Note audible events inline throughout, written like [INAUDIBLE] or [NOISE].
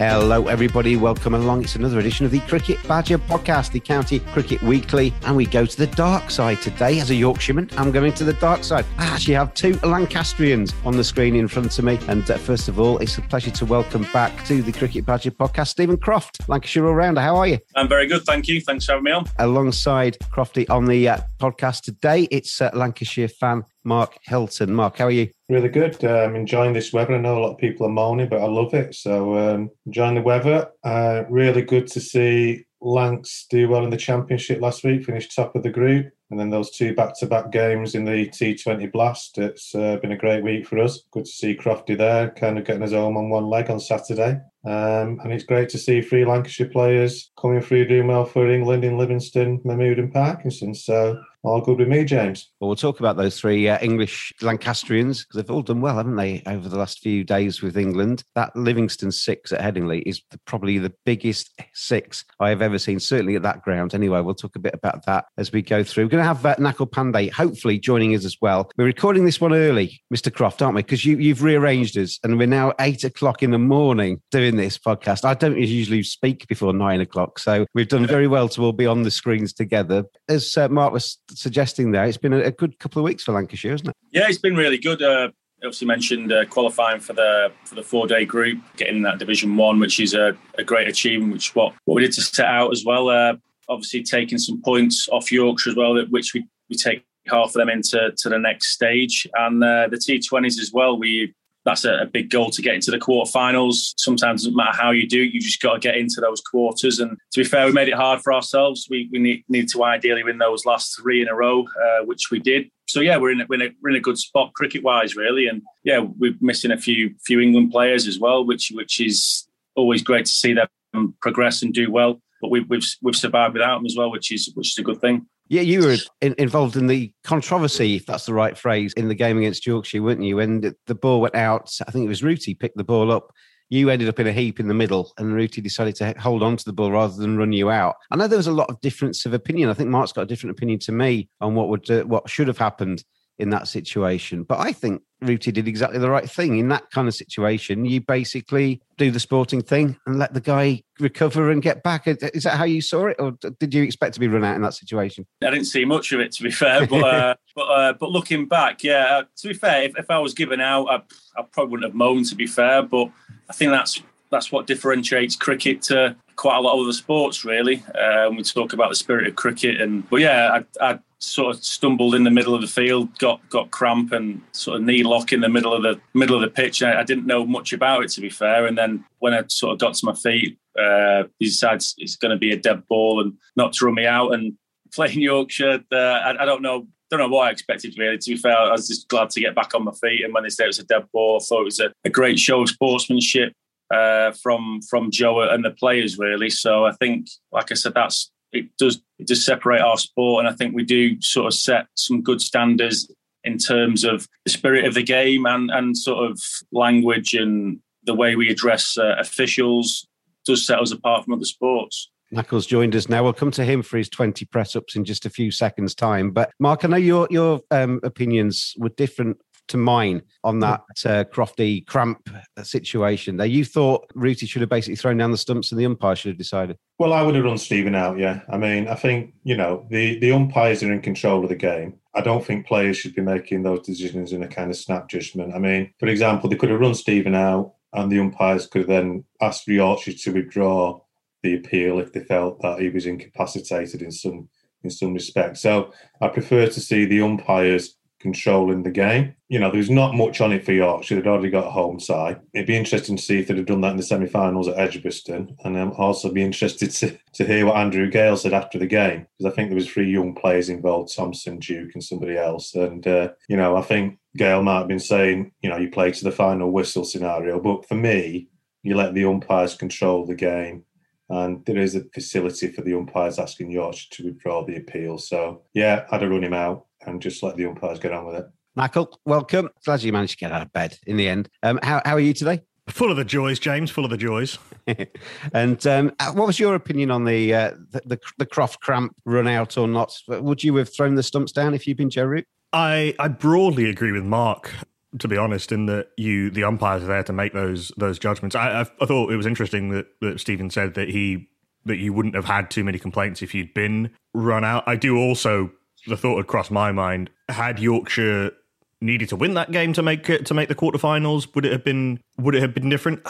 Hello, everybody. Welcome along. It's another edition of the Cricket Badger podcast, the County Cricket Weekly. And we go to the dark side today. As a Yorkshireman, I'm going to the dark side. I actually have two Lancastrians on the screen in front of me. And uh, first of all, it's a pleasure to welcome back to the Cricket Badger podcast, Steven Croft, Lancashire All Rounder. How are you? I'm very good, thank you. Thanks for having me on. Alongside Crofty on the uh, podcast today, it's uh, Lancashire fan Mark Hilton. Mark, how are you? Really good. Uh, I'm enjoying this weather. I know a lot of people are moaning, but I love it. So um, enjoying the weather. Uh, really good to see Lancs do well in the championship last week. Finished top of the group, and then those two back-to-back games in the T20 Blast. It's uh, been a great week for us. Good to see Crofty there, kind of getting his home on one leg on Saturday. Um, and it's great to see three Lancashire players coming through doing well for England in Livingstone, Mahmood, and Parkinson. So all good with me, James. Well, we'll talk about those three uh, English Lancastrians because they've all done well, haven't they, over the last few days with England? That Livingstone six at Headingley is the, probably the biggest six I have ever seen, certainly at that ground. Anyway, we'll talk a bit about that as we go through. We're going to have uh, Nakul Pande hopefully joining us as well. We're recording this one early, Mr. Croft, aren't we? Because you, you've rearranged us and we're now eight o'clock in the morning doing this podcast. I don't usually speak before nine o'clock, so we've done very well to all be on the screens together. As uh, Mark was suggesting there, it's been a, good couple of weeks for Lancashire, hasn't it? Yeah, it's been really good. Uh, obviously mentioned uh, qualifying for the for the four day group, getting that Division One, which is a, a, great achievement. Which what what we did to set out as well. Uh, obviously taking some points off Yorkshire as well, which we we take half of them into to the next stage, and uh, the T20s as well. We that's a, a, big goal to get into the quarterfinals. Sometimes it doesn't matter how you do, you just got to get into those quarters. And to be fair, we made it hard for ourselves. We, we need, need to ideally win those last three in a row, uh, which we did. So yeah, we're in, a, we're, in a, we're in a good spot cricket wise, really. And yeah, we're missing a few few England players as well, which which is always great to see them progress and do well. But we've we've we've survived without them as well, which is which is a good thing. Yeah, you were in, involved in the controversy, if that's the right phrase, in the game against Yorkshire, weren't you? When the ball went out, I think it was Rooty picked the ball up. You ended up in a heap in the middle, and Rooty decided to hold on to the ball rather than run you out. I know there was a lot of difference of opinion. I think Mark's got a different opinion to me on what would uh, what should have happened in that situation. But I think Rooty did exactly the right thing. In that kind of situation, you basically do the sporting thing and let the guy recover and get back. Is that how you saw it, or did you expect to be run out in that situation? I didn't see much of it, to be fair. But uh, [LAUGHS] but uh, but looking back, yeah. Uh, to be fair, if, if I was given out, I, I probably wouldn't have moaned. To be fair, but I think that's that's what differentiates cricket to quite a lot of other sports, really. Um, we talk about the spirit of cricket, and but yeah, I, I sort of stumbled in the middle of the field, got got cramp and sort of knee lock in the middle of the middle of the pitch. I, I, didn't know much about it to be fair, and then when I sort of got to my feet, uh, he decides it's going to be a dead ball and not to run me out. And [LAUGHS] playing Yorkshire, uh, I, I, don't know. Don't know what I expected really. To be fair, I was just glad to get back on my feet. And when they said it was a dead ball, I thought it was a, a great show of sportsmanship uh, from from Joe and the players really. So I think, like I said, that's it does it does separate our sport, and I think we do sort of set some good standards in terms of the spirit of the game and and sort of language and the way we address uh, officials does set us apart from other sports. Knuckles joined us now. We'll come to him for his 20 press ups in just a few seconds' time. But Mark, I know your your um, opinions were different to mine on that uh, Crofty cramp situation. There, you thought Rooty should have basically thrown down the stumps and the umpire should have decided. Well, I would have run Steven out. Yeah, I mean, I think you know the the umpires are in control of the game. I don't think players should be making those decisions in a kind of snap judgment. I mean, for example, they could have run Steven out, and the umpires could have then asked Yorkshire to withdraw the appeal if they felt that he was incapacitated in some in some respect. So I prefer to see the umpires controlling the game. You know, there's not much on it for Yorkshire. They'd already got a home side. It'd be interesting to see if they'd have done that in the semi-finals at Edgbaston, and I'm also be interested to, to hear what Andrew Gale said after the game because I think there was three young players involved: Thompson, Duke, and somebody else. And uh, you know, I think Gale might have been saying, you know, you play to the final whistle scenario, but for me, you let the umpires control the game. And there is a facility for the umpires asking Yorkshire to withdraw the appeal. So, yeah, I'd have run him out and just let the umpires get on with it. Michael, welcome. Glad you managed to get out of bed in the end. Um, how, how are you today? Full of the joys, James. Full of the joys. [LAUGHS] and um, uh, what was your opinion on the, uh, the, the the Croft cramp run out or not? Would you have thrown the stumps down if you'd been Joe Root? I I broadly agree with Mark. To be honest, in that you the umpires are there to make those those judgments. I I, I thought it was interesting that that Steven said that he that you wouldn't have had too many complaints if you'd been run out. I do also the thought had crossed my mind: had Yorkshire needed to win that game to make it to make the quarterfinals, would it have been would it have been different?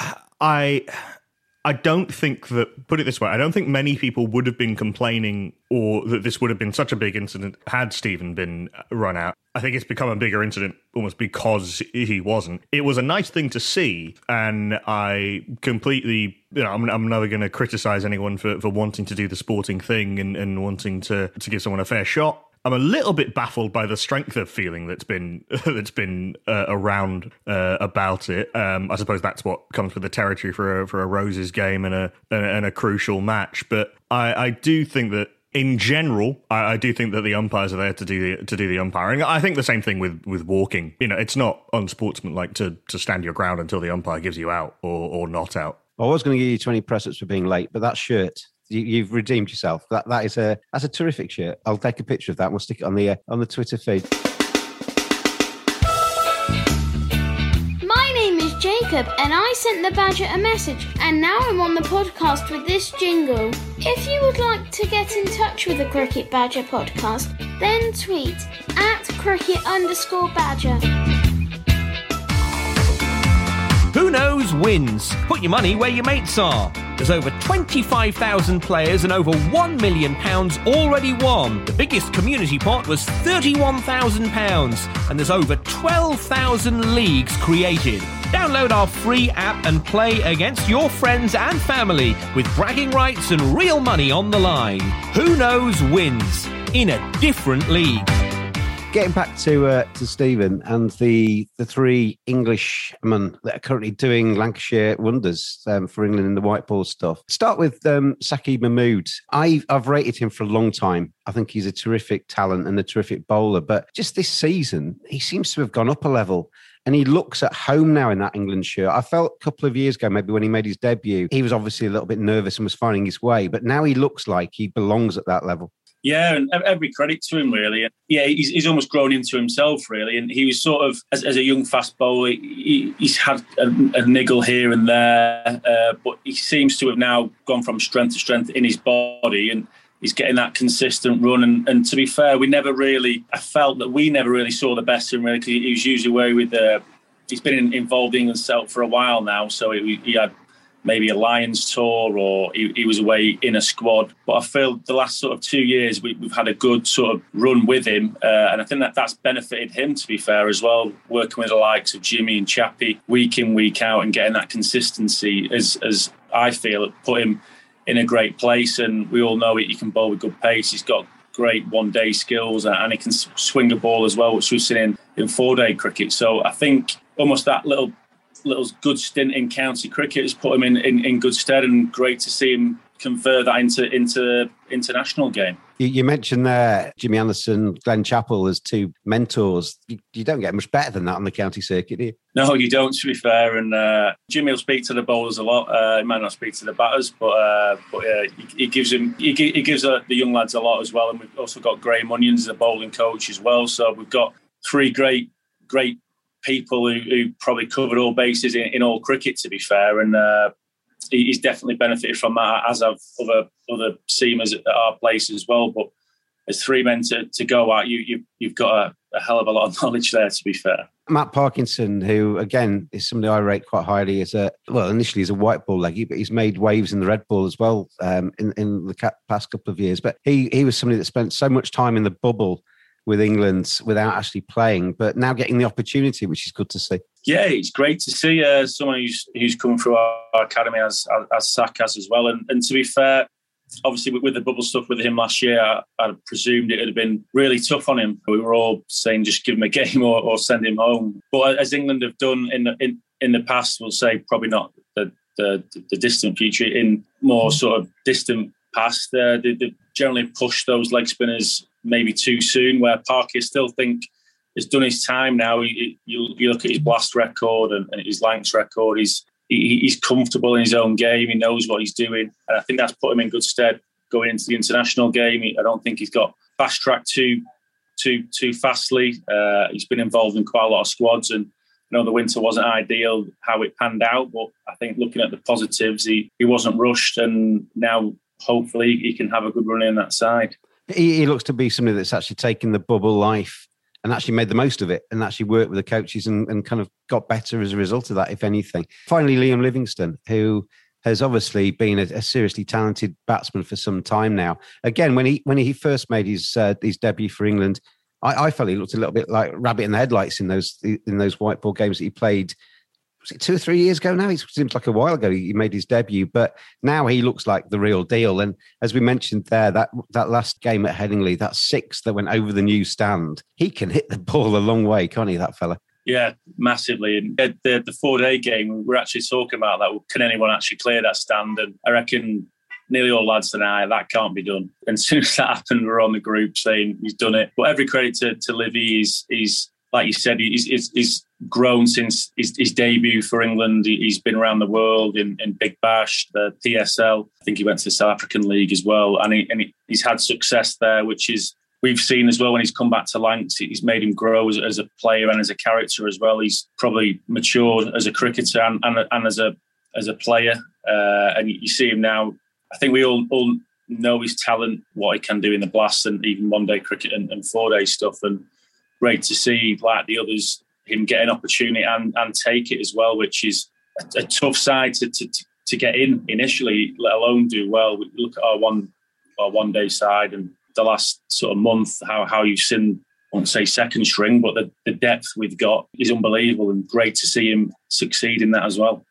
I I don't think that, put it this way, I don't think many people would have been complaining or that this would have been such a big incident had Steven been run out. I think it's become a bigger incident almost because he wasn't. It was a nice thing to see, and I completely, you know, I'm, I'm never going to criticize anyone for, for wanting to do the sporting thing and, and wanting to, to give someone a fair shot. I'm a little bit baffled by the strength of feeling that's been [LAUGHS] that's been uh, around uh, about it. Um, I suppose that's what comes with the territory for a, for a Roses game and a and a crucial match. But I, I do think that in general, I, I, do think that the umpires are there to do the to do the umpiring. I think the same thing with with walking. You know, it's not unsportsmanlike to to stand your ground until the umpire gives you out or or not out. I was going to give you 20 press ups for being late, but that shirt you, have redeemed yourself. That that is a that's a terrific shirt. I'll take a picture of that. We'll stick it on the uh, on the Twitter feed. My name is Jacob, and I sent the Badger a message, and now I'm on the podcast with this jingle. If you would like to get in touch with the Cricket Badger podcast, then tweet at cricket underscore badger. Who knows wins? Put your money where your mates are. There's over 25,000 players and over £1 million already won. The biggest community pot was £31,000 and there's over 12,000 leagues created. Download our free app and play against your friends and family with bragging rights and real money on the line. Who knows wins in a different league getting back to uh, to Stephen and the the three Englishmen that are currently doing Lancashire wonders um, for England in the white ball stuff. Start with um, Saqib Mahmood. I've I've rated him for a long time. I think he's a terrific talent and a terrific bowler, but just this season he seems to have gone up a level. And he looks at home now in that England shirt. I felt a couple of years ago, maybe when he made his debut, he was obviously a little bit nervous and was finding his way. But now he looks like he belongs at that level. Yeah, and every credit to him, really. Yeah, he's, he's almost grown into himself, really. And he was sort of, as, as a young fast bowler, he, he's had a, a, niggle here and there, uh, but he seems to have now gone from strength to strength in his body. And he's getting that consistent run. And, and to be fair, we never really, I felt that we never really saw the best of him, really, because he was usually away with, uh, he's been in, involved in England for a while now. So he, he had maybe a Lions tour or he, he, was away in a squad. But I feel the last sort of two years we, have had a good sort of run with him, uh, and I think that that's benefited him to be fair as well. Working with the likes of Jimmy and Chappie week in week out and getting that consistency as as I feel put him in a great place. And we all know it. He can bowl with good pace. He's got great one day skills and he can swing a ball as well, which we've seen in, in four day cricket. So I think almost that little little good stint in county cricket has put him in, in, in good stead and great to see him convert that into into international game. You, you, mentioned there Jimmy Anderson, Glen Chapple as two mentors. You, you, don't get much better than that on the county circuit, do you? No, you don't. To be fair, and uh, Jimmy will speak to the bowlers a lot. Uh, he might not speak to the batters, but uh, but he, he, gives him he, he gives uh, the young lads a lot as well. And we've also got Graham Onions as a bowling coach as well. So we've got three great great people who, who probably covered all bases in, in, all cricket. To be fair, and uh, he's definitely benefited from that, as have other other seamers at our place as well. But as three men to, to go at, you, you you've got a, a hell of a lot of [LAUGHS] knowledge there. To be fair. Matt Parkinson, who again is somebody I rate quite highly as a well, initially as a white ball leggy, but he's made waves in the red ball as well um, in in the past couple of years. But he he was somebody that spent so much time in the bubble with England without actually playing, but now getting the opportunity, which is good to see. Yeah, it's great to see uh, someone who's who's come through our academy as as, Sack as well. And, and to be fair, obviously with, with, the bubble stuff with him last year, I, I, presumed it would have been really tough on him. We were all saying just give him a game [LAUGHS] or, or send him home. But as England have done in the in, in the past, we'll say probably not the the, the distant future. In more sort of distant past, uh, they, they generally push those leg spinners maybe too soon. Where Parker still think has done his time now. You, you look at his blast record and, and his length record. He's he, he's comfortable in his own game. He knows what he's doing, and I think that's put him in good stead going into the international game. I don't think he's got fast track too too too fastly. Uh, he's been involved in quite a lot of squads, and I know the winter wasn't ideal how it panned out, but I think looking at the positives, he he wasn't rushed, and now hopefully he can have a good run in that side he, he looks to be somebody that's actually taken the bubble life and actually made the most of it and actually worked with the coaches and, and kind of got better as a result of that, if anything. Finally, Liam Livingstone, who has obviously been a, a, seriously talented batsman for some time now. Again, when he when he first made his uh, his debut for England, I, I, felt he looked a little bit like rabbit in the headlights in those in those white ball games that he played was it two or three years ago now? It seems like a while ago he made his debut, but now he looks like the real deal. And as we mentioned there, that that last game at Headingley, that six that went over the new stand, he can hit the ball a long way, can't he? That fella. Yeah, massively. And the, the four day game, we're actually talking about that. Can anyone actually clear that stand? And I reckon nearly all lads tonight, that can't be done. And as soon as that happened, we're on the group saying he's done it. But every credit to, to Livy, he's, he's like you said, he's, he's, he's grown since his, his, debut for England. He's been around the world in, in Big Bash, the PSL. I think he went to the South African League as well, and, he, and he's had success there, which is we've seen as well when he's come back to Lancs. He's made him grow as, as a player and as a character as well. He's probably matured as a cricketer and, and, and as a as a player. Uh, and you see him now. I think we all all know his talent, what he can do in the blast, and even one day cricket and, and four day stuff. And great to see, like the others, him get an opportunity and, and take it as well, which is a, a tough side to, to, to get in initially, let alone do well. We look at our one our one day side and the last sort of month, how how you've seen I won't say second string, but the, the depth we've got is unbelievable and great to see him succeed in that as well.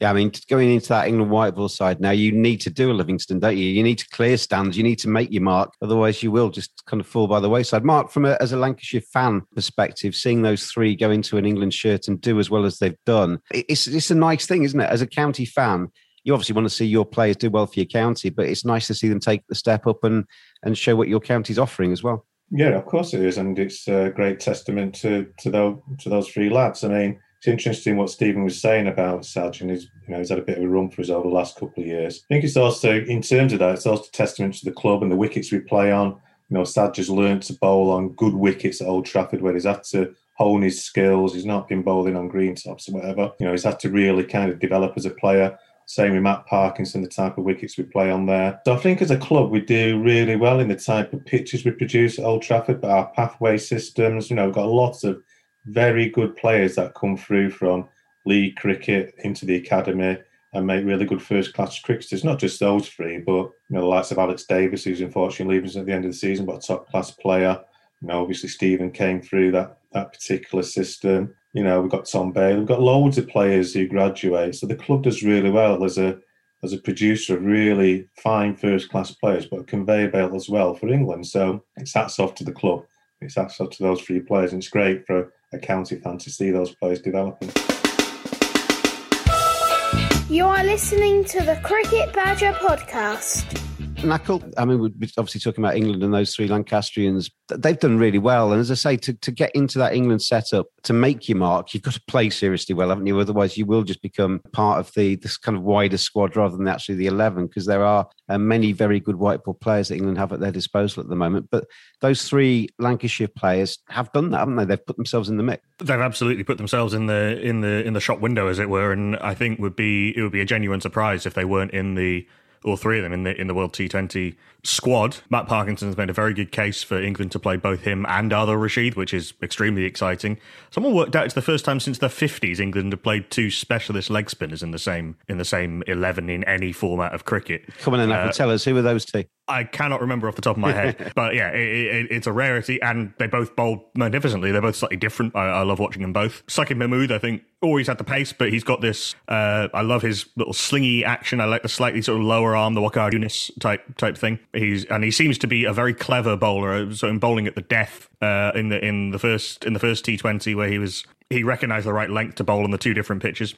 Yeah, I mean, going into that England white ball side now, you need to do a Livingstone, don't you? You need to clear stands. You need to make your mark. Otherwise, you will just kind of fall by the wayside. Mark, from a, as a Lancashire fan perspective, seeing those three go into an England shirt and do as well as they've done, it's, it's a nice thing, isn't it? As a county fan, you obviously want to see your players do well for your county, but it's nice to see them take the step up and, and show what your county's offering as well. Yeah, of course it is, and it's a great testament to to those to those three lads. I mean, it's interesting what Steven was saying about Sajjan. He's, you know, he's had a bit of a run for us over the last couple of years. I think it's also, in terms of that, it's also testament to the club and the wickets we play on. You know, Sad has learned to bowl on good wickets at Old Trafford where he's had to hone his skills. He's not been bowling on green tops or whatever. You know, he's had to really kind of develop as a player. Same with Matt Parkinson, the type of wickets we play on there. So I think as a club, we do really well in the type of pitches we produce at Old Trafford, but our pathway systems, you know, we've got lots of very good players that come through from league cricket into the academy and make really good first class cricketers. Not just those three, but you know the likes of Alex Davies, who's unfortunately leaving us at the end of the season, but a top class player. You know, obviously Steven came through that that particular system. You know, we've got Tom Bailey, we've got loads of players who graduate. So the club does really well as a as a producer of really fine first class players, but a conveyor belt as well for England. So it's hats off to the club. It's hats off to those three players, and it's great for a county fan to see those players developing. You are listening to the Cricket Badger podcast. Knuckle, I mean, we're obviously talking about England and those three Lancastrians. They've done really well. And as I say, to, to get into that England setup, to make your mark, you've got to play seriously well, haven't you? Otherwise, you will just become part of the this kind of wider squad rather than actually the 11, because there are uh, many very good white ball players that England have at their disposal at the moment. But those three Lancashire players have done that, haven't they? They've put themselves in the mix. They've absolutely put themselves in the in the in the shop window, as it were, and I think would be it would be a genuine surprise if they weren't in the all three of them in the in the World T20 squad. Matt Parkinson has made a very good case for England to play both him and Adil Rashid, which is extremely exciting. Someone worked out it's the first time since the 50s England have played two specialist leg spinners in the same in the same 11 in any format of cricket. Come on in, uh, tell us who are those two? I cannot remember off the top of my head, [LAUGHS] but yeah, it, it, it's a rarity, and they both bowl magnificently. They're both slightly different. I, I love watching them both. Saqib Mahmood, I think, always had the pace, but he's got this. Uh, I love his little slingy action. I like the slightly sort of lower arm, the Waqar Younis type type thing. He's and he seems to be a very clever bowler. So in bowling at the death uh, in the in the first in the first T Twenty, where he was he recognised the right length to bowl on the two different pitches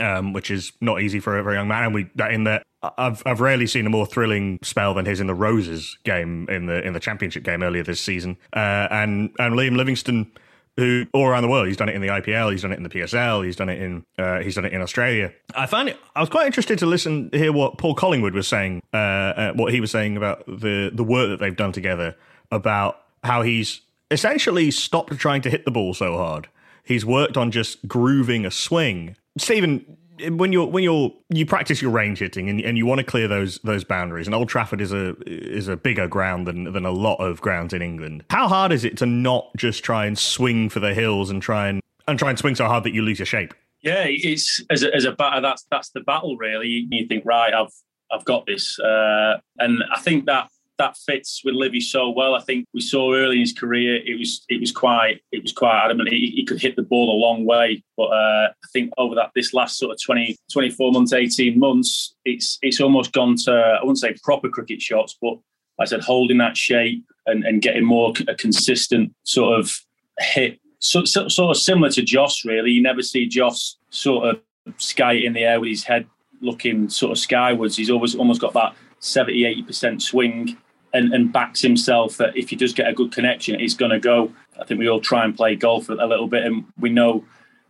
um, which is not easy for a very young man. And we in that I've I've rarely seen a more thrilling spell than his in the Roses game in the in the championship game earlier this season. Uh, and and Liam Livingstone, who all around the world, he's done it in the IPL, he's done it in the PSL, he's done it in uh, he's done it in Australia. I find it. I was quite interested to listen hear what Paul Collingwood was saying, uh, uh, what he was saying about the the work that they've done together, about how he's essentially stopped trying to hit the ball so hard. He's worked on just grooving a swing Steven, when you're when you're you practice your range hitting and, and you want to clear those those boundaries, and Old Trafford is a is a bigger ground than than a lot of grounds in England. How hard is it to not just try and swing for the hills and try and and try and swing so hard that you lose your shape? Yeah, it's as a, as a batter. That's that's the battle really. You, think right, I've I've got this, uh, and I think that that fits with Livy so well. I think we saw early in his career it was it was quite it was quite adamant. He, he could hit the ball a long way, but uh, I think over that this last sort of 20, 24 months, eighteen months, it's it's almost gone to I wouldn't say proper cricket shots, but like I said holding that shape and, and getting more a consistent sort of hit. So, so, sort of similar to Jos, really. You never see Jos sort of sky in the air with his head looking sort of skywards. He's always almost got that 70, 80% swing and, and backs himself that if he does get a good connection, he's going to go. I think we all try and play golf a little bit, and we know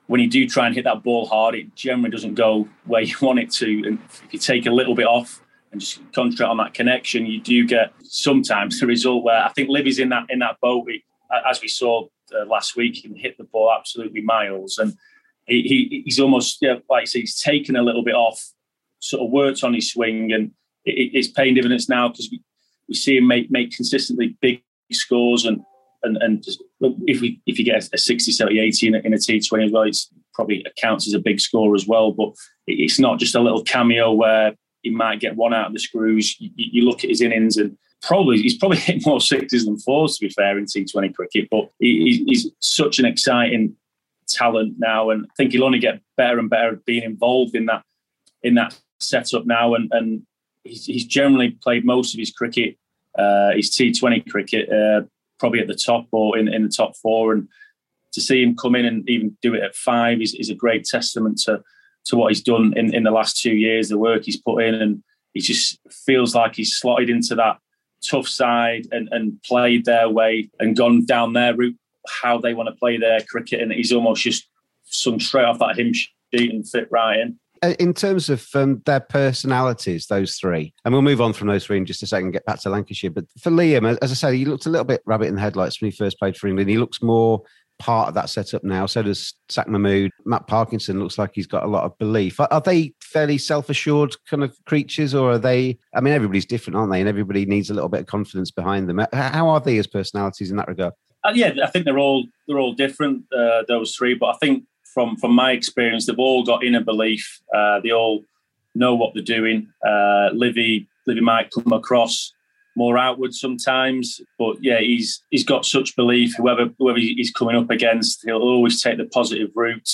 when you do try and hit that ball hard, it generally doesn't go where you want it to. And if you take a little bit off and just concentrate on that connection, you do get sometimes [LAUGHS] the result where I think Livy's in that in that boat. As we saw uh, last week, he can hit the ball absolutely miles, and he, he he's almost yeah, like say, he's taken a little bit off, sort of worked on his swing, and it, it's paying dividends now because we, see him make make consistently big scores and and and if we if you get a 60 70 80 in a, in a t20 as well it's probably counts as a big score as well but it's not just a little cameo where he might get one out of the screws. You, you look at his innings and probably he's probably [LAUGHS] hit more sixes than fours to be fair in t20 cricket but he, he's such an exciting talent now and i think he'll only get better and better at being involved in that in that setup now and and he's, he's generally played most of his cricket, uh, his T20 cricket, uh, probably at the top or in, in the top four. And to see him come in and even do it at five is, is a great testament to to what he's done in, in the last two years, the work he's put in. And he just feels like he's slotted into that tough side and, and played their way and gone down their route, how they want to play their cricket. And he's almost just sung straight off that hymn sheet and fit right in. Uh, in terms of um, their personalities, those three, and we'll move on from those three in just a second, get back to Lancashire. But for Liam, as I said, he looked a little bit rabbit in the headlights when he first played for England. He looks more part of that setup now. So does Saqib Mahmood. Matt Parkinson looks like he's got a lot of belief. Are, are they fairly self assured kind of creatures, or are they? I mean, everybody's different, aren't they? And everybody needs a little bit of confidence behind them. How are they as personalities in that regard? Uh, yeah, I think they're all they're all different. Uh, those three, but I think from from my experience, they've all got inner belief. Uh, they all know what they're doing. Uh, Livy, Livy might come across more outward sometimes, but yeah, he's he's got such belief. Whoever whoever he's coming up against, he'll always take the positive route.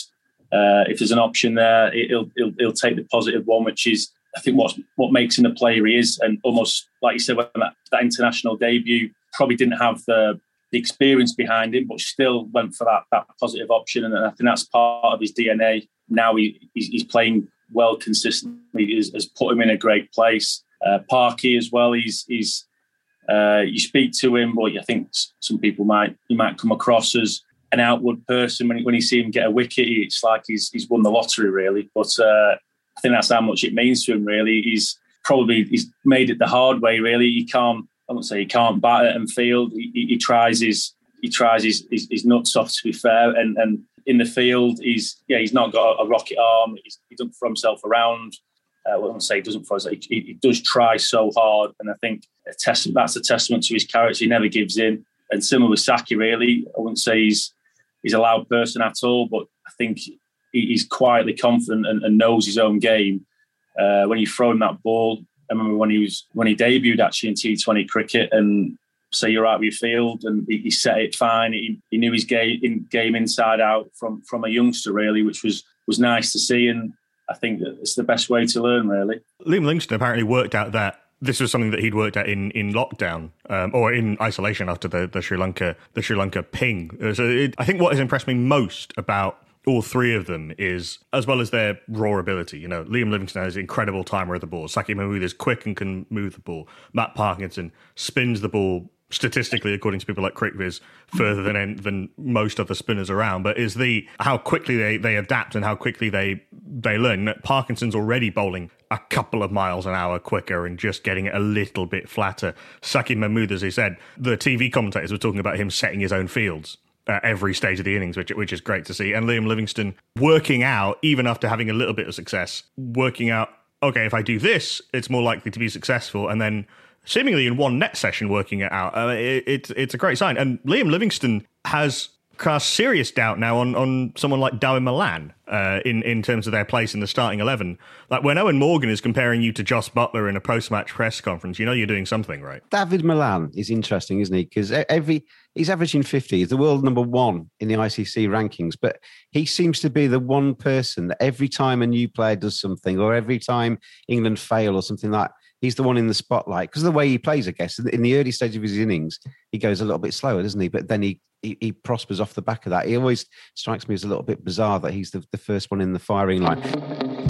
Uh, if there's an option there, he'll, he'll he'll take the positive one, which is I think what what makes him the player he is, and almost like you said, when that, that international debut probably didn't have the the experience behind him, but still went for that that positive option, and I think that's part of his DNA. Now he, he's, he's playing well consistently, has, has, put him in a great place. Uh, Parky as well. He's he's uh, you speak to him, but I think some people might you might come across as an outward person when, when you see him get a wicket. It's like he's he's won the lottery, really. But uh, I think that's how much it means to him. Really, he's probably he's made it the hard way. Really, he can't. I won't say he can't bat and field. He, he, he tries his he tries his, his, his nuts off. To be fair, and and in the field, he's yeah he's not got a, rocket arm. He's, he doesn't throw himself around. Uh, I won't say he doesn't throw. He, he, does try so hard, and I think a that's a testament to his character. He never gives in. And similar with Saki, really, I wouldn't say he's he's a loud person at all, but I think he's quietly confident and, and knows his own game. Uh, when he's throwing that ball, I remember when he was when he debuted actually in T20 cricket and say you're out of your field and he, he set it fine. He, he knew his game in, game inside out from from a youngster really, which was was nice to see. And I think that it's the best way to learn really. Liam Livingstone apparently worked out that this was something that he'd worked at in in lockdown um, or in isolation after the, the Sri Lanka the Sri Lanka ping. So it, I think what has impressed me most about all three of them is as well as their raw ability. You know, Liam Livingstone has incredible timer of the ball. Saki Mahmood is quick and can move the ball. Matt Parkinson spins the ball statistically, according to people like CricViz, further than than most other spinners around. But is the how quickly they, they adapt and how quickly they they learn. Parkinson's already bowling a couple of miles an hour quicker and just getting it a little bit flatter. Saki Mahmood, as he said, the TV commentators were talking about him setting his own fields at every stage of the innings, which which is great to see. And Liam Livingstone working out, even after having a little bit of success, working out. Okay, if I do this, it's more likely to be successful, and then seemingly in one net session working it out. Uh, it, it, it's a great sign. And Liam Livingstone has cast serious doubt now on, on someone like Dawid Malan uh, in, in terms of their place in the starting 11. Like when Eoin Morgan is comparing you to Jos Buttler in a post match press conference, you know you're doing something right. Dawid Malan is interesting, isn't he? Because every he's averaging 50, he's the world number one in the ICC rankings, but he seems to be the one person that every time a new player does something or every time England fail or something like he's the one in the spotlight because the way he plays, I guess, in the early stage of his innings, he goes a little bit slower, doesn't he? But then he he, he prospers off the back of that. He always strikes me as a little bit bizarre that he's the, the first one in the firing line.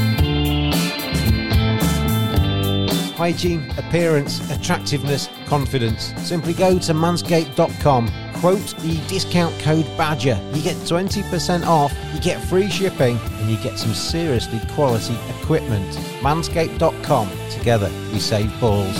Hygiene, appearance, attractiveness, confidence. Simply go to manscaped.com, quote the discount code BADGER. You get 20% off, you get free shipping, and you get some seriously quality equipment. Manscaped.com. Together, we save balls.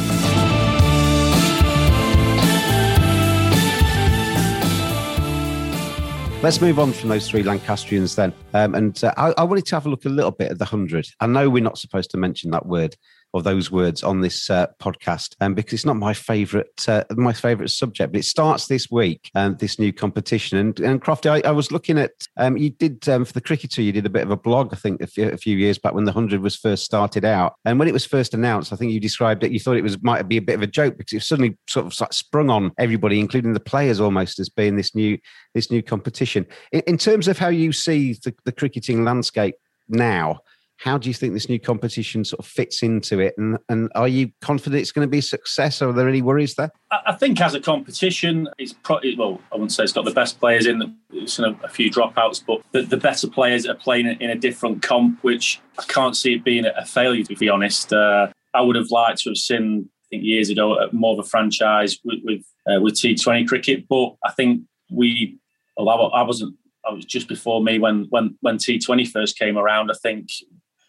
Let's move on from those three Lancastrians then. Um, and uh, I, I, wanted to have a look a little bit at the 100. I know we're not supposed to mention that word of those words on this uh, podcast, um, because it's not my favourite uh, my favourite subject. But it starts this week, um, this new competition. And and Crofty, I, I was looking at um, you did um, for the cricketer, you did a bit of a blog, I think, a few, a few, years back when the hundred was first started out. And when it was first announced, I think you described it. You thought it was might be a bit of a joke because it suddenly sort of like sprung on everybody, including the players, almost as being this new this new competition. In, in terms of how you see the, the cricketing landscape now how do you think this new competition sort of fits into it? And, and are you confident it's going to be a success? Are there any worries there? I think as a competition, it's probably, well, I wouldn't say it's got the best players in, it's in a, a few dropouts, but the, the, better players are playing in a different comp, which I can't see it being a failure, to be honest. Uh, I would have liked to have seen, I think years ago, more of a franchise with, with, uh, with T20 cricket, but I think we, although I wasn't I was just before me when when when T20 first came around. I think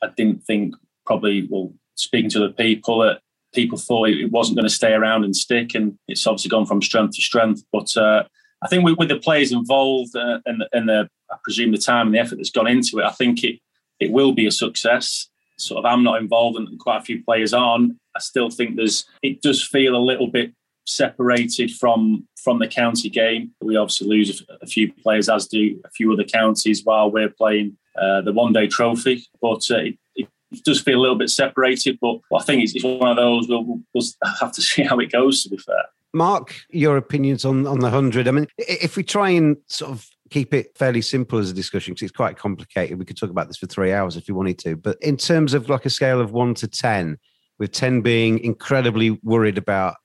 I didn't think probably, well, speaking to the people, that people thought it wasn't going to stay around and stick, and it's obviously gone from strength to strength. But uh, I think with, with, the players involved uh, and, and the, I presume the time and the effort that's gone into it, I think it it will be a success. Sort of, I'm not involved, and quite a few players aren't. I still think there's. It does feel a little bit separated from from the county game. We obviously lose a, few players, as do a few other counties, while we're playing uh, the one day trophy. But uh, it, it, does feel a little bit separated. But I think it's, it's one of those we'll, we'll [LAUGHS] have to see how it goes. To be fair. Mark, your opinions on, on the 100. I mean, if we try and sort of keep it fairly simple as a discussion, because it's quite complicated, we could talk about this for three hours if you wanted to. But in terms of like a scale of one to 10, with 10 being incredibly worried about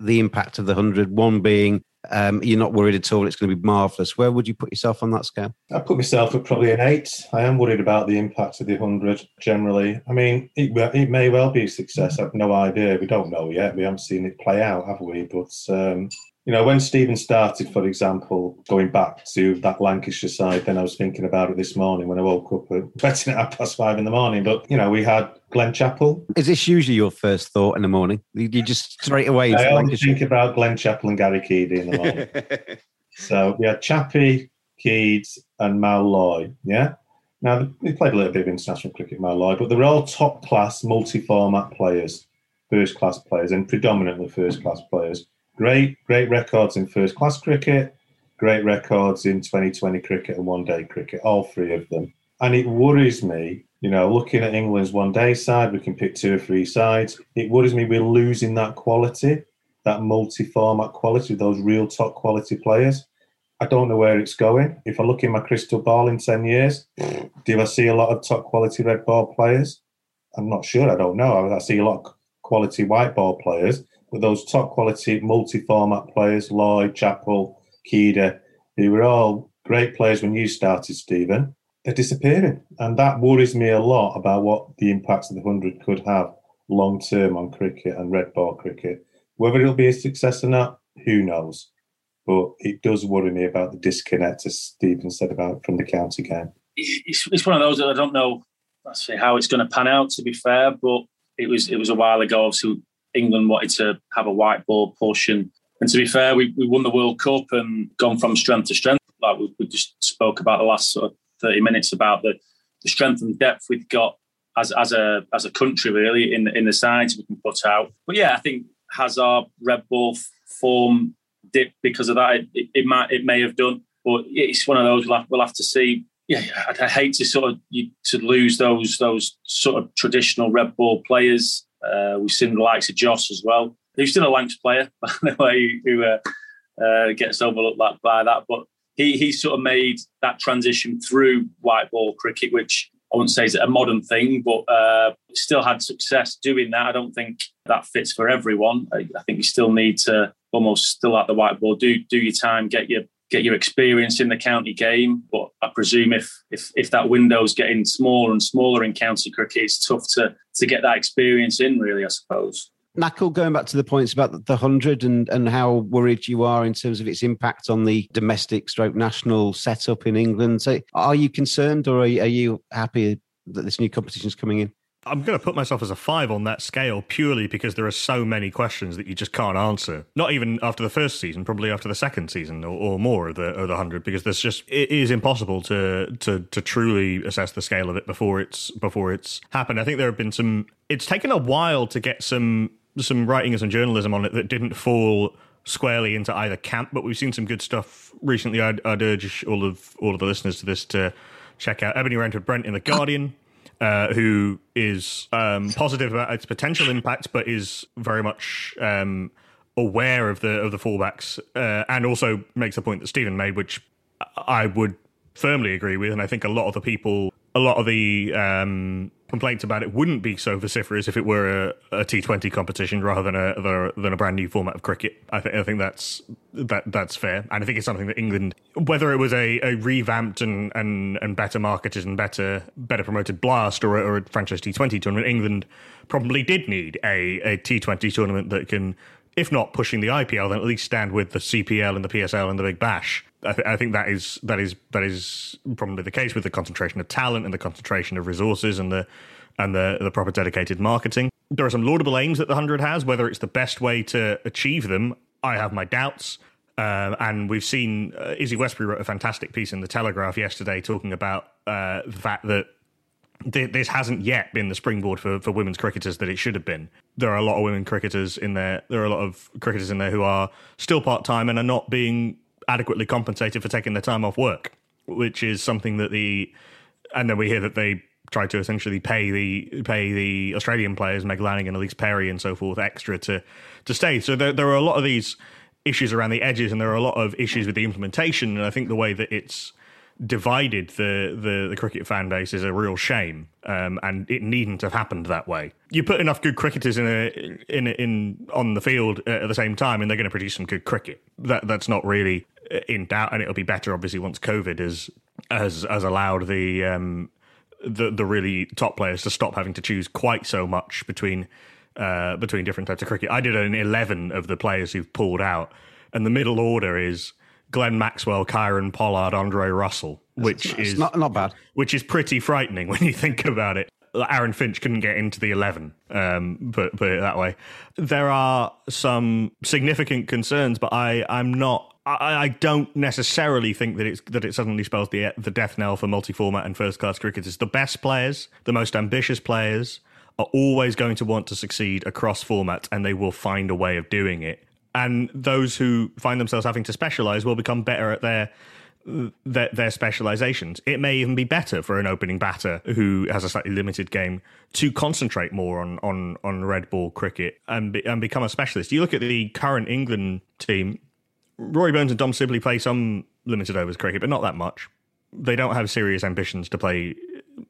the impact of the 100, one being um, you're not worried at all, it's going to be marvellous. Where would you put yourself on that scale? I put myself at probably an eight. I am worried about the impact of the 100 generally. I mean, it, it may well be a success. I've no idea. We don't know yet. We haven't seen it play out, have we? But um, you know, when Steven started, for example, going back to that Lancashire side, then I was thinking about it this morning when I woke up at [LAUGHS] betting at half past five in the morning. But, you know, we had Glen Chapple. Is this usually your first thought in the morning? You just straight away. I only think about Glen Chapple and Gary Keedy in the morning. [LAUGHS] so we had Chappie, Keeds, and Mal Yeah. Now, they played a little bit of international cricket, Mal but they're all top class, multi format players, first class players, and predominantly first class players Great, great records in first class cricket, great records in 2020 cricket and one day cricket, all three of them. And it worries me, you know, looking at England's one day side, we can pick two or three sides. It worries me we're losing that quality, that multi format quality, those real top quality players. I don't know where it's going. If I look in my crystal ball in 10 years, do I see a lot of top quality red ball players? I'm not sure. I don't know. I see a lot of quality white ball players but those top quality multi format players, Loye, Chapple, Keedy, who were all great players when you started, Steven, they're disappearing. And that worries me a lot about what the impacts of the 100 could have long term on cricket and red ball cricket. Whether it'll be a success or not, who knows? But it does worry me about the disconnect, as Steven said about from the county game. It's, it's one of those that I don't know. Let's see how it's going to pan out. To be fair, but it was it was a while ago. Obviously, England wanted to have a white ball push. And, to be fair, we, we won the World Cup and gone from strength to strength. Like we, we just spoke about the last sort of 30 minutes about the, the strength and depth we've got as, as a as a country, really, in the, in the sides we can put out. But yeah, I think has our red ball form dip because of that? It, it, might it may have done, but it's one of those we'll have, we'll have to see yeah, I, hate to sort of you, to lose those those sort of traditional red ball players. Uh, we've seen the likes of Jos as well, who's still a Lancs player, [LAUGHS] by the way, who uh, uh, gets overlooked by that. But he he sort of made that transition through white ball cricket, which I wouldn't say is a modern thing, but uh, still had success doing that. I don't think that fits for everyone. I, I think you still need to almost still at the white ball, do do your time, get your get your experience in the county game. But I presume if if if that window's getting smaller and smaller in county cricket, it's tough to to get that experience in. Really, I suppose. Knuckle, going back to the points about the hundred and and how worried you are in terms of its impact on the domestic stroke national setup in England. So, are you concerned, or are you, are you happy that this new competition is coming in? I'm going to put myself as a five on that scale purely because there are so many questions that you just can't answer. Not even after the first season, probably after the second season or, or more of the of the hundred, because there's just it is impossible to to to truly assess the scale of it before it's before it's happened. I think there have been some. It's taken a while to get some some writing and some journalism on it that didn't fall squarely into either camp, but we've seen some good stuff recently. I'd, I'd urge all of all of the listeners to this to check out Ebony Rainford-Brent in the Guardian uh, who is um, positive about its potential impact, but is very much um, aware of the of the fallbacks, uh, and also makes a point that Steven made, which I would firmly agree with, and I think a lot of the people, a lot of the um, complaints about it wouldn't be so vociferous if it were a a T20 competition rather than a than a brand new format of cricket. I think I think that's that that's fair, and I think it's something that England, whether it was a, a revamped and, and, and better marketed and better better promoted Blast or, or a franchise T20 tournament, England probably did need a a T20 tournament that can, if not pushing the IPL, then at least stand with the CPL and the PSL and the Big Bash. I, I, think that is that is that is probably the case with the concentration of talent and the concentration of resources and the and the, the proper dedicated marketing. There are some laudable aims that the 100 has. Whether it's the best way to achieve them, I have my doubts. Uh, and we've seen uh, Izzy Westbury wrote a fantastic piece in the Telegraph yesterday talking about uh, the fact that th- this hasn't yet been the springboard for, for women's cricketers that it should have been. There are a lot of women cricketers in there. There are a lot of cricketers in there who are still part time and are not being adequately compensated for taking their time off work, which is something that the and then we hear that they try to essentially pay the pay the Australian players, Meg Lanning and Ellyse Perry and so forth, extra to to stay. So there, there are a lot of these issues around the edges, and there are a lot of issues with the implementation. And I think the way that it's divided the the, the cricket fan base is a real shame, um, and it needn't have happened that way. You put enough good cricketers in a in in on the field at the same time, and they're going to produce some good cricket. That that's not really in doubt, and it'll be better obviously once COVID has has has allowed the um, the the really top players to stop having to choose quite so much between uh, between different types of cricket. I did an eleven of the players who've pulled out, and the middle order is Glenn Maxwell, Kieron Pollard, Andre Russell, which It's is not not bad. which is pretty frightening [LAUGHS] when you think about it. Aaron Finch couldn't get into the 11, um, put, put it that way. There are some significant concerns, but I, I'm not. I, I don't necessarily think that it's that it suddenly spells the the death knell for multi-format and first-class cricketers. The best players, the most ambitious players, are always going to want to succeed across formats, and they will find a way of doing it. And those who find themselves having to specialize will become better at their their, their specializations. It may even be better for an opening batter who has a slightly limited game to concentrate more on on on red ball cricket and be, and become a specialist. You look at the current England team. Rory Burns and Dom Sibley play some limited overs cricket, but not that much. They don't have serious ambitions to play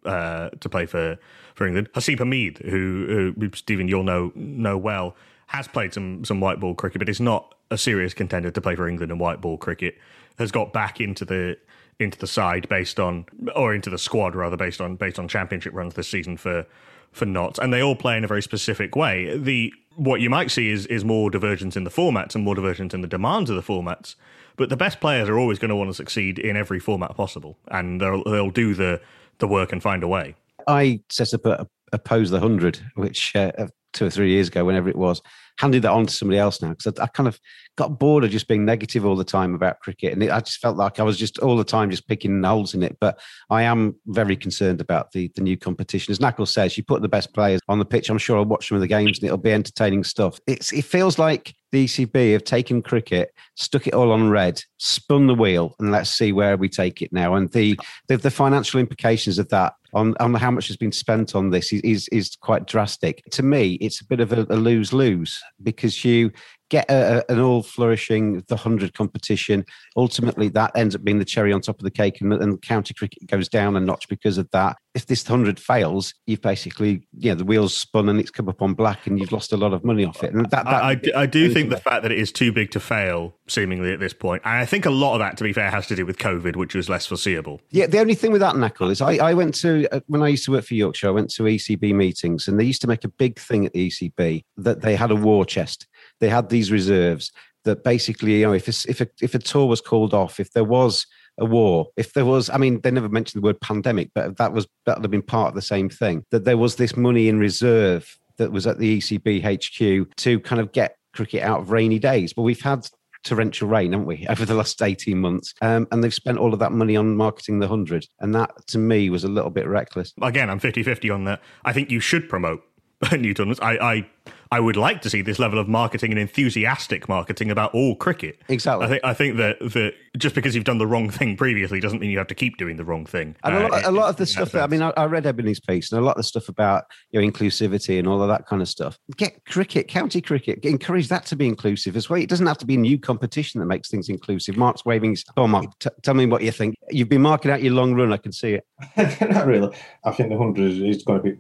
uh, to play for for England. Haseeb Hameed, who, who Steven you'll know know well, has played some some white ball cricket, but is not a serious contender to play for England in white ball cricket. Has got back into the into the side based on or into the squad rather based on based on championship runs this season for for Notts, and they all play in a very specific way. The what you might see is is more divergence in the formats and more divergence in the demands of the formats. But the best players are always going to want to succeed in every format possible, and they'll they'll do the the work and find a way. I set up a, a pose the hundred, which uh, two or three years ago, whenever it was, handed that on to somebody else now because I, I, kind of got bored of just being negative all the time about cricket, and it, I just felt like I was just all the time just picking holes in it. But I am very concerned about the the new competition. As Knuckles says, you put the best players on the pitch. I'm sure I'll watch some of the games, and it'll be entertaining stuff. It's it feels like the ECB have taken cricket, stuck it all on red, spun the wheel, and let's see where we take it now. And the the, the financial implications of that on, on how much has been spent on this is, is, is quite drastic. To me, it's a bit of a, a lose lose because you get a, an all flourishing the 100 competition. Ultimately, that ends up being the cherry on top of the cake, and, and county cricket goes down a notch because of that. If this 100 fails, you've basically, yeah, the wheels spun and it's come up on black, and you've lost a lot of money off it. And that, that I, I, I do think the fact that it is too big to fail, seemingly at this point, and I think a lot of that, to be fair, has to do with COVID, which was less foreseeable. Yeah, the only thing with that knuckle is I, I went to uh, when I used to work for Yorkshire, I went to ECB meetings, and they used to make a big thing at the ECB that they had a war chest. They had these reserves that basically, you know, if a, if a, if a tour was called off, if there was a war, if there was, I mean, they never mentioned the word pandemic, but that was that would have been part of the same thing. That there was this money in reserve that was at the ECB HQ to kind of get cricket out of rainy days. But we've had torrential rain, haven't we, [LAUGHS] over the last 18 months? Um, and they've spent all of that money on marketing the 100. And that, to me, was a little bit reckless. Again, I'm 50 50 on that. I think you should promote [LAUGHS] new tournaments. I, I I would like to see this level of marketing and enthusiastic marketing about all cricket. Exactly. I think I think that that just because you've done the wrong thing previously doesn't mean you have to keep doing the wrong thing. And a lot, Uh, a lot of the stuff. That, I mean, I, I read Ebony's piece, and a lot of the stuff about you know inclusivity and all of that kind of stuff. Get cricket, county cricket, encourage that to be inclusive as well. It doesn't have to be a new competition that makes things inclusive. Mark's waving. His, oh, Mark, t- tell me what you think. You've been marking out your long run. I can see it. [LAUGHS] Not really. I think the hundred is going to be.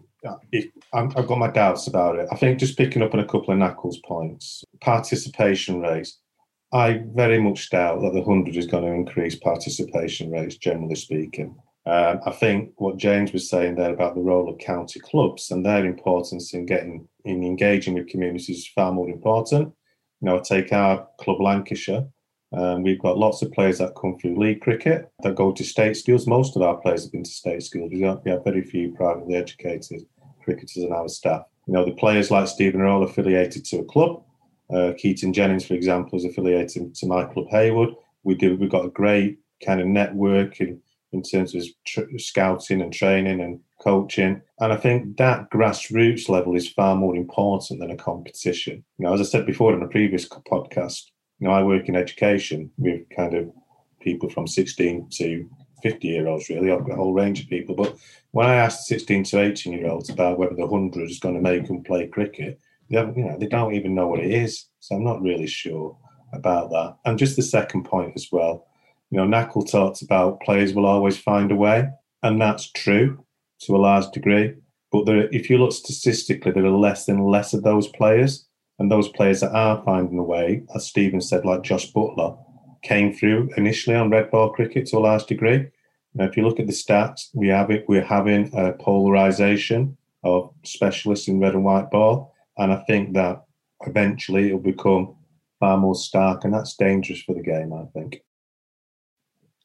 I've got my doubts about it. I think just picking up on a couple of Knuckles points, participation rates. I very much doubt that the hundred is going to increase participation rates, generally speaking. Um, I think what James was saying there about the role of county clubs and their importance in getting in engaging with communities is far more important. You know, I take our club Lancashire. Um, we've got lots of players that come through league cricket that go to state schools. Most of our players have been to state schools. We have very few privately educated cricketers on our staff. You know, the players like Steven are all affiliated to a club. Uh, Keaton Jennings, for example, is affiliated to my club Heywood. We do. We've got a great kind of network in, in terms of tr- scouting and training and coaching. And I think that grassroots level is far more important than a competition. You know, as I said before in a previous podcast, you know, I work in education with kind of people from 16 to 50 year olds, really. I've got a whole range of people. But when I asked 16 to 18 year olds about whether the 100 is going to make them play cricket, they, you know, they don't even know what it is. So I'm not really sure about that. And just the second point as well, you know, Knuckle talks about players will always find a way. And that's true to a large degree. But there, if you look statistically, there are less and less of those players. And those players that are finding a way, as Steven said, like Jos Buttler, came through initially on red ball cricket to a large degree. Now, if you look at the stats, we have it, we're having a polarization of specialists in red and white ball. And I think that eventually it'll become far more stark, and that's dangerous for the game, I think.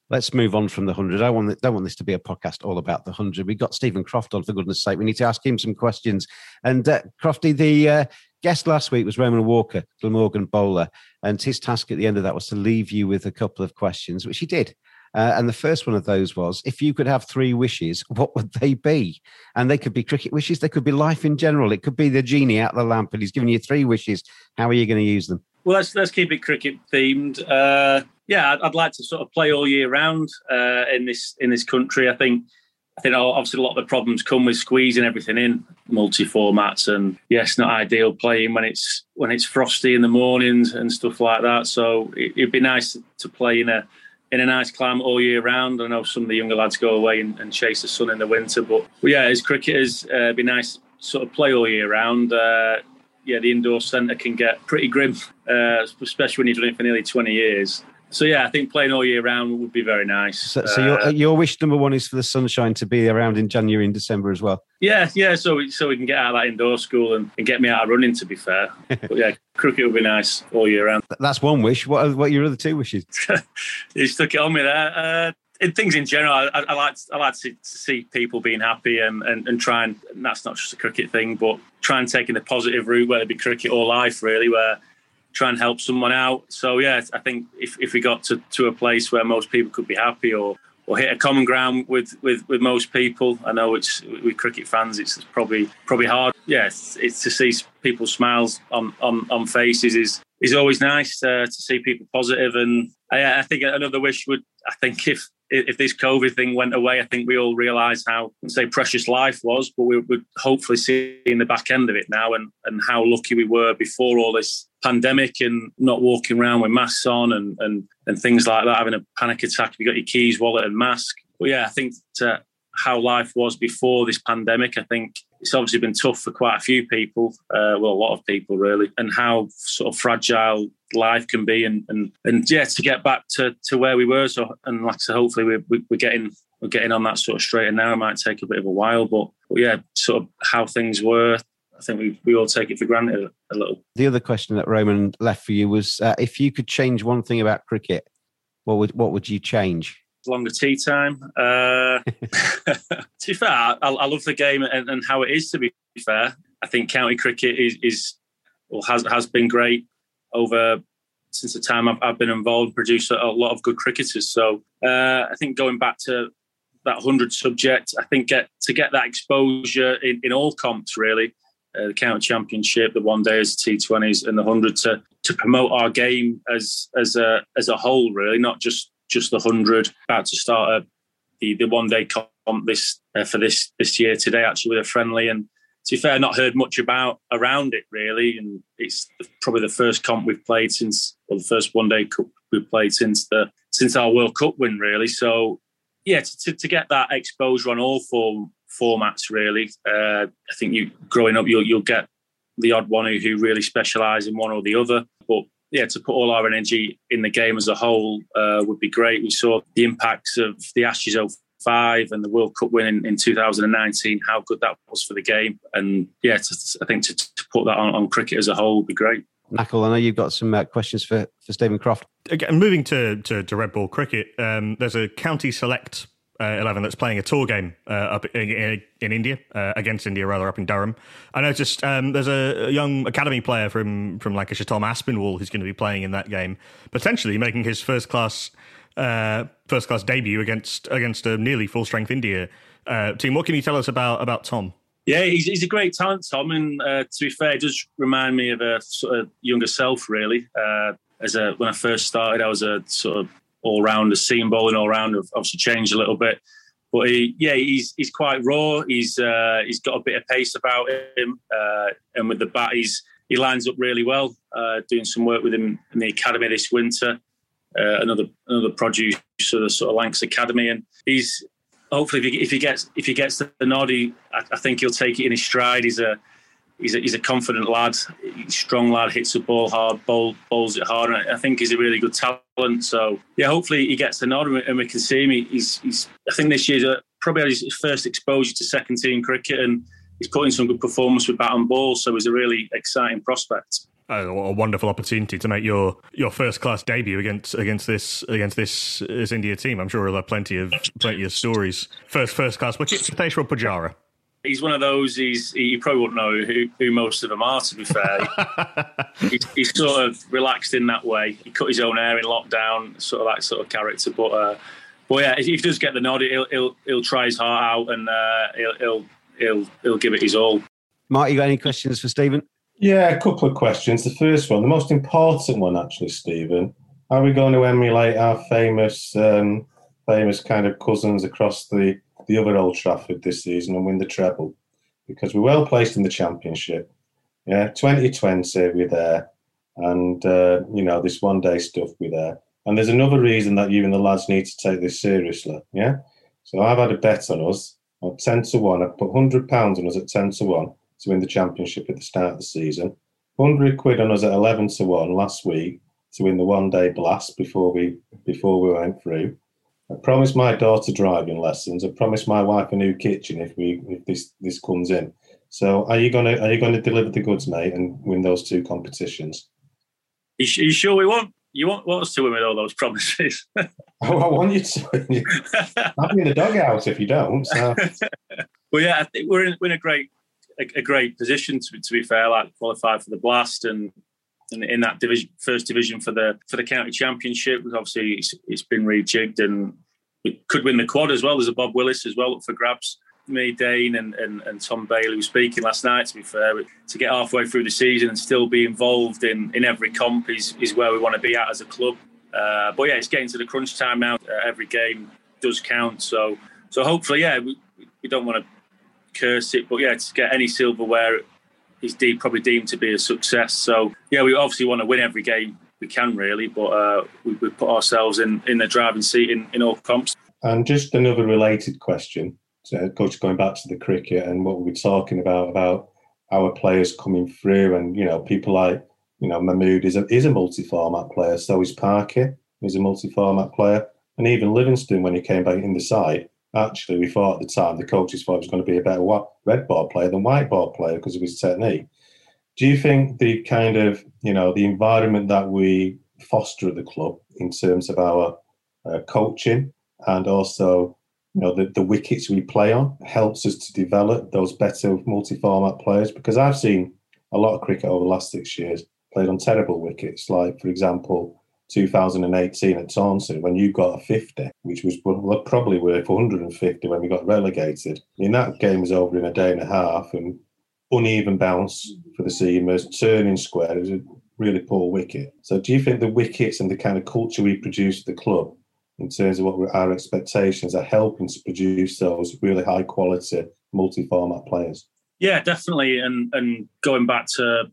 Let's move on from the 100. I want, don't want this to be a podcast all about the 100. We've got Steven Croft on, for goodness sake. We need to ask him some questions. And uh, Crofty, the uh, guest last week was Roman Walker, Glamorgan bowler. And his task at the end of that was to leave you with a couple of questions, which he did. Uh, and the first one of those was if you could have three wishes, [LAUGHS] what would they be? And they could be cricket wishes, they could be life in general. It could be the genie out of the lamp and he's giving you three wishes. How are you going to use them? Well, let's let's keep it cricket themed. Uh, yeah, I'd, I'd, like to sort of play all year round uh, in this in this country. I think I think obviously a lot of the problems come with squeezing everything in multi formats, and yes, not ideal playing when it's when it's frosty in the mornings and stuff like that. So it, would be nice to play in a in a nice climate all year round. I know some of the younger lads go away and, and chase the sun in the winter, but, yeah, as cricketers, uh, be nice sort of play all year round. Uh, yeah, the indoor centre can get pretty grim, uh, especially when you've done it for nearly 20 years. So yeah, I think playing all year round would be very nice. So, so your, uh, your wish number one is for the sunshine to be around in January and December as well. Yeah, yeah. So we, so we can get out of that indoor school and, and get me out of running. To be fair, [LAUGHS] but yeah, cricket would be nice all year round. That's one wish. What are, what are your other two wishes? [LAUGHS] you stuck it on me there. Uh, in things in general, I, I like I like to, see people being happy and, and, and try and, and that's not just a cricket thing, but try and taking the positive route, whether it be cricket or life, really, where try and help someone out. So yeah, I think if, if we got to, to a place where most people could be happy or or hit a common ground with, with, with most people. I know it's with cricket fans, it's probably probably hard. Yes, yeah, it's, it's, to see people's smiles on, on, on faces is is always nice uh, to see people positive. And I, I think another wish would I think if if this COVID thing went away, I think we all realise how say precious life was, but we would hopefully see in the back end of it now, and and how lucky we were before all this pandemic and not walking around with masks on and and and things like that, having a panic attack. if You got your keys, wallet, and mask. But yeah, I think to how life was before this pandemic, I think it's obviously been tough for quite a few people, uh, well, a lot of people really, and how sort of fragile life can be, and and and yeah, to get back to to where we were. So, and like I said, hopefully we're we're getting we're getting on that sort of straight. And now it might take a bit of a while, but, but yeah, sort of how things were. I think we, we all take it for granted a, little. The other question that Roman left for you was uh, if you could change one thing about cricket, what would what would you change? longer tea time. Uh, [LAUGHS] to be fair, I, I love the game and, and, how it is. To be fair, I think county cricket is, is or has has been great over since the time I've, I've been involved. Produced a, a, lot of good cricketers. So uh, I think going back to that hundred subject, I think get to get that exposure in, in all comps really. Uh, the county championship, the one days, the T20s, and the hundred to to promote our game as as a as a whole, really, not just just the hundred. About to start a, the the one day comp this uh, for this this year today, actually with a friendly. And to be fair, not heard much about around it really, and it's probably the first comp we've played since, well, the first one day cup we've played since the since our World Cup win, really. So yeah, to, to get that exposure on all four formats, really. Uh, I think you growing up, you'll you'll get the odd one who, who really specialise in one or the other, but yeah, to put all our energy in the game as a whole uh, would be great. We saw the impacts of the Ashes 05 and the World Cup win in, in 2019, how good that was for the game. And yeah, to, I think to, to, put that on, on, cricket as a whole would be great. Knuckle, I know you've got some uh, questions for, for Steven Croft. Again, moving to, to, to red ball cricket, um, there's a county select uh, 11 that's playing a tour game uh, up in, in India, uh, against India, rather, up in Durham. I noticed um, there's a, a, young academy player from, from Lancashire, Tom Aspinwall, who's going to be playing in that game, potentially making his first class uh, first class debut against against a nearly full strength India uh, team. What can you tell us about about Tom? Yeah, he's, he's a great talent, Tom, and uh, to be fair, it does remind me of a sort of younger self, really. as a when I first started, I was a sort of all round the seam bowling all round. Have obviously, changed a little bit, but he, yeah, he's he's quite raw. He's uh, he's got a bit of pace about him, uh, and with the bat, he's he lines up really well. Uh, doing some work with him in the academy this winter. Uh, another another producer, the sort of Lancs Academy, and he's hopefully if he, if he gets if he gets the nod, he, I, I think he'll take it in his stride. He's a he's a, he's a confident lad, strong lad, hits the ball hard, bowl, bowls it hard, and I think he's a really good talent. So yeah, hopefully he gets the nod and we can see him. He's, he's I think this year's a, probably his first exposure to second team cricket, and he's putting in some good performance with bat and ball. So he's a really exciting prospect. Oh, a wonderful opportunity to make your, your first class debut against against this against this this India team. I'm sure we'll have plenty of plenty of stories. First first class wicket, Hitesh Pujara he's one of those. He's he probably won't know who, who most of them are. To be fair, [LAUGHS] he's, he's, sort of relaxed in that way. He cut his own hair in lockdown, sort of that sort of character. But uh, but yeah, if he does get the nod, he'll he'll, he'll try his heart out and uh, he'll, he'll he'll he'll give it his all. Mark, you got any questions for Steven? Yeah, a couple of questions. The first one, the most important one, actually, Steven. Are we going to emulate our famous, um, famous kind of cousins across the the other Old Trafford this season and win the treble because we're well placed in the Championship. Yeah, 2020 we're there, and uh, you know this one day stuff we're there. And there's another reason that you and the lads need to take this seriously. Yeah, so I've had a bet on us at 10 to 1. I put 100 pounds on us at 10 to 1 to win the championship at the start of the season. 100 quid on us at 11 to 1 last week to win the one day blast before we before we went through. I promised my daughter driving lessons. I promised my wife a new kitchen if we if this this comes in. So are you gonna are you gonna deliver the goods, mate, and win those two competitions? You, you sure we want you want, want us to win with all those promises? [LAUGHS] [LAUGHS] oh, I want you to. I'm in the doghouse if you don't. So. [LAUGHS] well, yeah, I think we're in, we're in a great a, a, great position to, to be fair. Like qualified for the blast and in, in that division, first division for the for the county championship. Obviously, it's, it's been rejigged and we could win the quad as well. There's a Bob Willis as well up for grabs. Me, Dane, and, and, and Tom Bailey were speaking last night. To be fair, to get halfway through the season and still be involved in, in every comp is, is where we want to be at as a club. Uh, but yeah, it's getting to the crunch time now. Uh, every game does count. So so hopefully, yeah, we, we don't want to curse it, but yeah, to get any silverware is deemed, probably deemed to be a success. So yeah, we obviously want to win every game we can really, but uh, we, we put ourselves in, in the driving seat in, in all comps. And just another related question, so coach, going back to the cricket and what we were talking about about our players coming through, and you know people like you know Mahmood is a is a multi-format player, so is Parker, he's a multi-format player, and even Livingstone when he came back in the side. Actually, we thought at the time the coaches thought he was going to be a better red ball player than white ball player because of his technique. Do you think the kind of you know the environment that we foster at the club in terms of our uh, coaching and also you know the, the wickets we play on helps us to develop those better multi-format players because I've seen a lot of cricket over the last six years played on terrible wickets like for example 2018 at Taunton when you got a 50 which was probably worth 150 when we got relegated I mean that game was over in a day and a half and uneven bounce for the seamers, turning square. It was a really poor wicket. So, do you think the wickets and the kind of culture we produce at the club, in terms of what our expectations, are helping to produce those really high quality multi-format players? Yeah, definitely. And and going back to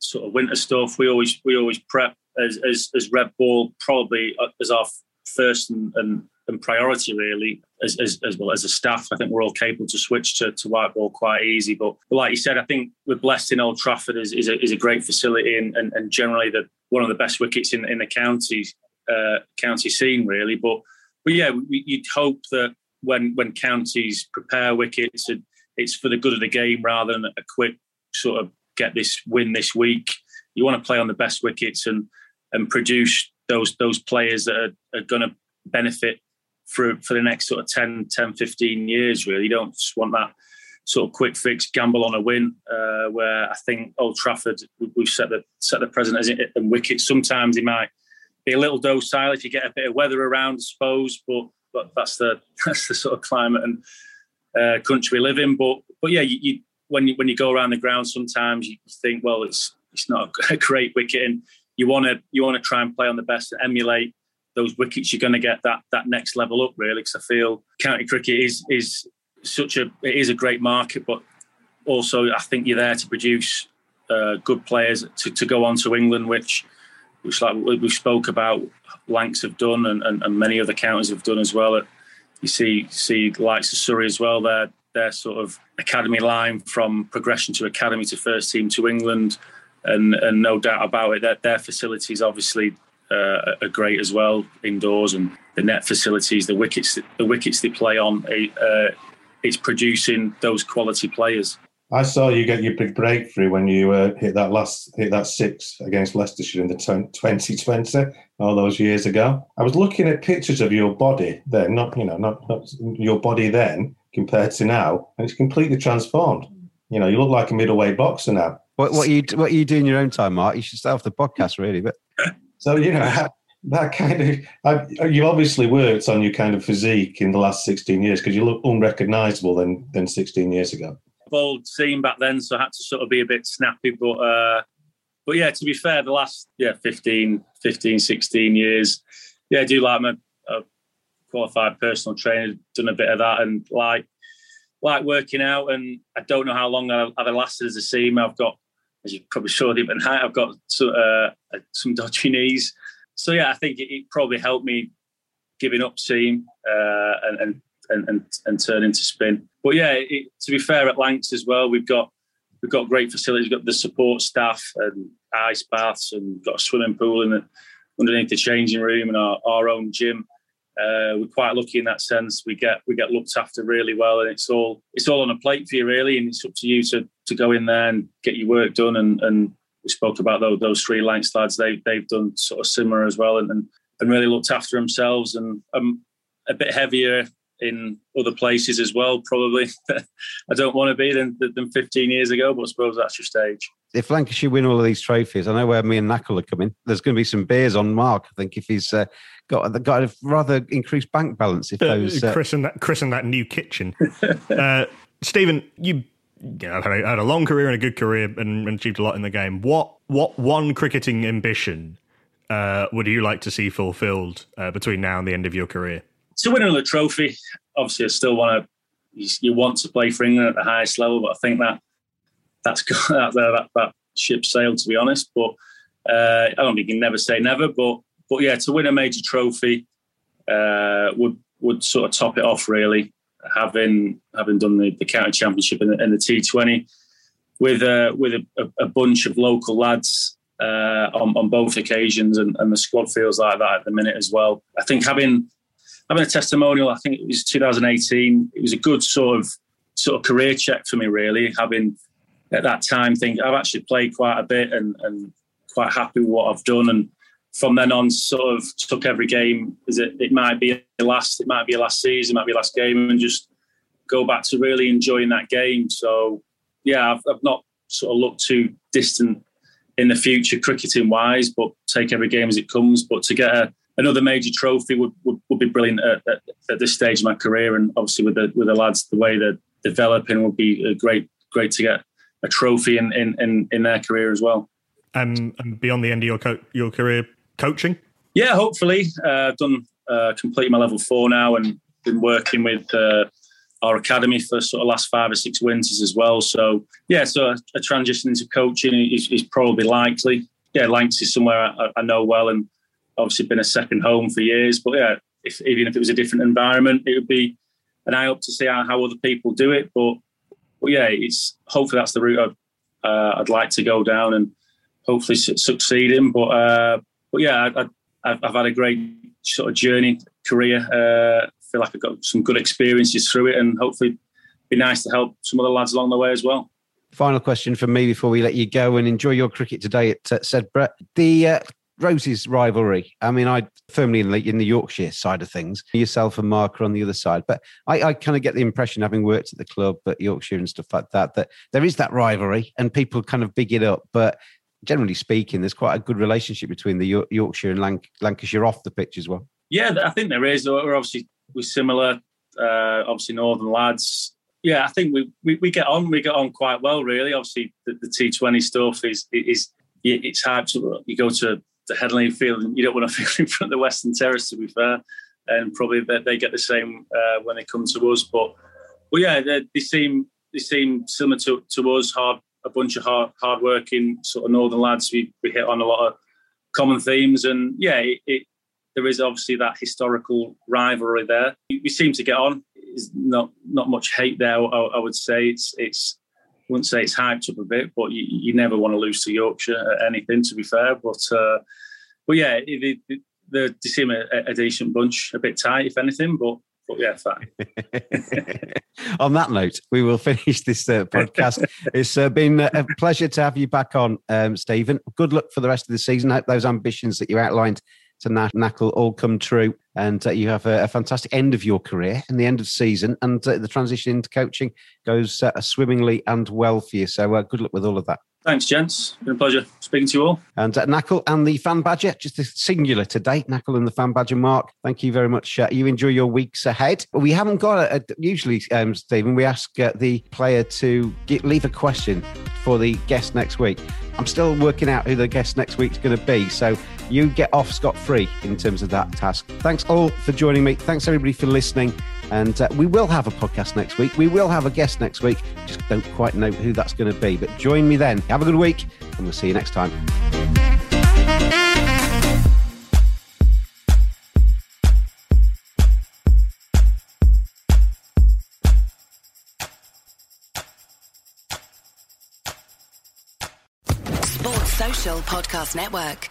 sort of winter stuff, we always we always prep as as, as red ball probably uh, as our first and, and and priority really as, as, as, well as a staff. I think we're all capable to switch to, to white ball quite easy. But, but like you said, I think we're blessed in Old Trafford is, is, a, is a great facility and, and, and generally the one of the best wickets in, in the county uh, county scene really. But but yeah, we, you'd hope that when when counties prepare wickets, and it's for the good of the game rather than a quick sort of get this win this week. You want to play on the best wickets and and produce those those players that are, are going to benefit for for the next sort of 10, 10 15 years. Really, you don't just want that sort of quick fix gamble on a win. Uh, where I think Old Trafford we've set the set the present as and wicket. Sometimes it might be a little docile if you get a bit of weather around, I suppose. But but that's the [LAUGHS] that's the sort of climate and uh, country we live in. But but yeah, you, you, when you when you go around the ground, sometimes you think, well, it's it's not a [LAUGHS] great wicket, and you want to you want to try and play on the best and emulate those wickets. You're going to get that that next level up, really, because I feel county cricket is is such a it is a great market, but also I think you're there to produce uh, good players to, to go on to England, which which like we spoke about, Lancs have done, and, and, and many other counties have done as well. You see see likes of Surrey as well. Their their sort of academy line from progression to academy to first team to England, and and no doubt about it that their facilities obviously uh, are great as well indoors and the net facilities, the wickets the wickets they play on. Uh, it's producing those quality players. I saw you get your big breakthrough when you uh, hit that last hit that six against Leicestershire in the 2020 all those years ago. I was looking at pictures of your body then, not you know, not, not your body then compared to now, and it's completely transformed. You know, you look like a middleweight boxer now. What, what you what you do in your own time, Mark? You should start off the podcast, really. But [LAUGHS] so you know, that kind of I, you obviously worked on your kind of physique in the last 16 years because you look unrecognizable than than 16 years ago old scene back then so i had to sort of be a bit snappy but uh but yeah to be fair the last yeah 15 15 16 years yeah i do like my a qualified personal trainer done a bit of that and like like working out and i don't know how long i've, I've lasted as a seam i've got as you probably saw deep at i've got uh, some dodgy knees so yeah, I think it, it probably helped me giving up seam uh, and, and and and and spin. But yeah, it, to be fair, at Lancs as well, we've got we've got great facilities. We've got the support staff and ice baths, and got a swimming pool in the, underneath the changing room and our, our own gym. Uh, we're quite lucky in that sense. We get we get looked after really well, and it's all it's all on a plate for you really, and it's up to you to to go in there and get your work done and and we spoke about those, those three Lancs lads. They they've done sort of similar as well, and and, and really looked after themselves. And um, a bit heavier in other places as well. Probably, [LAUGHS] I don't want to be than than 15 years ago, but I suppose that's your stage. If Lancashire win all of these trophies, I know where me and Knuckle are coming. There's going to be some beers on Mark. I think if he's uh, got got a rather increased bank balance, if those uh, Chris and that Chris and that new kitchen. [LAUGHS] uh, Steven, you you know, had a, long career and a good career and, and, achieved a lot in the game. What what one cricketing ambition uh, would you like to see fulfilled uh, between now and the end of your career? To win another trophy, obviously, I still want to. You, you, want to play for England at the highest level, but I think that that's [LAUGHS] that that, that ship sailed. To be honest, but uh, I don't think you can never say never. But but yeah, to win a major trophy uh, would would sort of top it off really having having done the, the county championship and the, the T20 with uh, with a, a, bunch of local lads uh, on, on both occasions, and, and, the squad feels like that at the minute as well. I think having having a testimonial, I think it was 2018. It was a good sort of sort of career check for me, really. Having at that time, think I've actually played quite a bit and, and quite happy with what I've done, and from then on, sort of took every game as it, it might be last, it might be a last season, it might be last game, and just go back to really enjoying that game. So, yeah, I've, I've not sort of looked too distant in the future, cricketing wise, but take every game as it comes. But to get a, another major trophy would, would, would be brilliant at, at, at, this stage of my career, and obviously with the with the lads, the way they're developing would be great great to get a trophy in in, in, in their career as well. Um, and beyond the end of your co- your career, coaching? Yeah, hopefully. Uh, I've done uh, completed my level four now and been working with uh, our academy for sort of last five or six winters as well. So yeah, so a, a transition into coaching is, is, probably likely. Yeah, Lancs is somewhere I, I, know well and obviously been a second home for years. But yeah, if, even if it was a different environment, it would be an eye up to see how, how other people do it. But but yeah, it's hopefully that's the route I'd, uh, I'd like to go down and hopefully succeed in. But uh, but yeah, I, have had a great sort of journey career. Uh, feel like I've got some good experiences through it, and hopefully, be nice to help some other lads along the way as well. Final question from me before we let you go and enjoy your cricket today at uh. The uh, Roses rivalry. I mean, I firmly in the, in the Yorkshire side of things. Yourself and Mark are on the other side, but I, I kind of get the impression, having worked at the club, at Yorkshire and stuff like that, that there is that rivalry, and people kind of big it up. But generally speaking, there's quite a good relationship between the Yorkshire and Lanc- Lancashire off the pitch as well. Yeah, I think there is. We're obviously we're similar. Uh, obviously, Northern lads. Yeah, I think we, we, we get on. We get on quite well, really. Obviously, the, the T20 stuff is is it's hard to you go to the Headingley field and you don't want to [LAUGHS] feel in front of the Western Terrace. To be fair, and probably they, they get the same uh, when they come to us. But but yeah, they, they seem they seem similar to, to us. Hard a bunch of hard hard working sort of northern lads. We we hit on a lot of common themes, and yeah, it, it there is obviously that historical rivalry there. We seem to get on. There's not not much hate there. I, I would say it's it's I wouldn't say it's hyped up a bit, but you, you never want to lose to Yorkshire at anything. To be fair, but uh, but yeah, it, they seem a, a, decent bunch, a bit tight if anything, but but yeah, fine. [LAUGHS] on that note, we will [LAUGHS] finish this uh, podcast. it's uh, been a pleasure to have you back on, um, Steven. Good luck for the rest of the season. Hope those ambitions that you outlined to Knackle all come true and uh, you have a, a, fantastic end of your career and the end of season and uh, the transition into coaching goes uh, swimmingly and well for you. So uh, good luck with all of that. Thanks, gents. Been a pleasure speaking to you all. And uh, Knackle and the Fan Badger, just a singular to date, Knackle and the Fan Badger, Mark. Thank you very much. Uh, you enjoy your weeks ahead. We haven't got a, a usually, um, Steven. We ask uh, the player to get, leave a question for the guest next week. I'm still working out who the guest next week's going to be. So you get off scot free in terms of that task. Thanks all for joining me. Thanks everybody for listening. And uh, we will have a podcast next week. We will have a guest next week. Just don't quite know who that's going to be. But join me then. Have a good week, and we'll see you next time. Sports Social Podcast Network.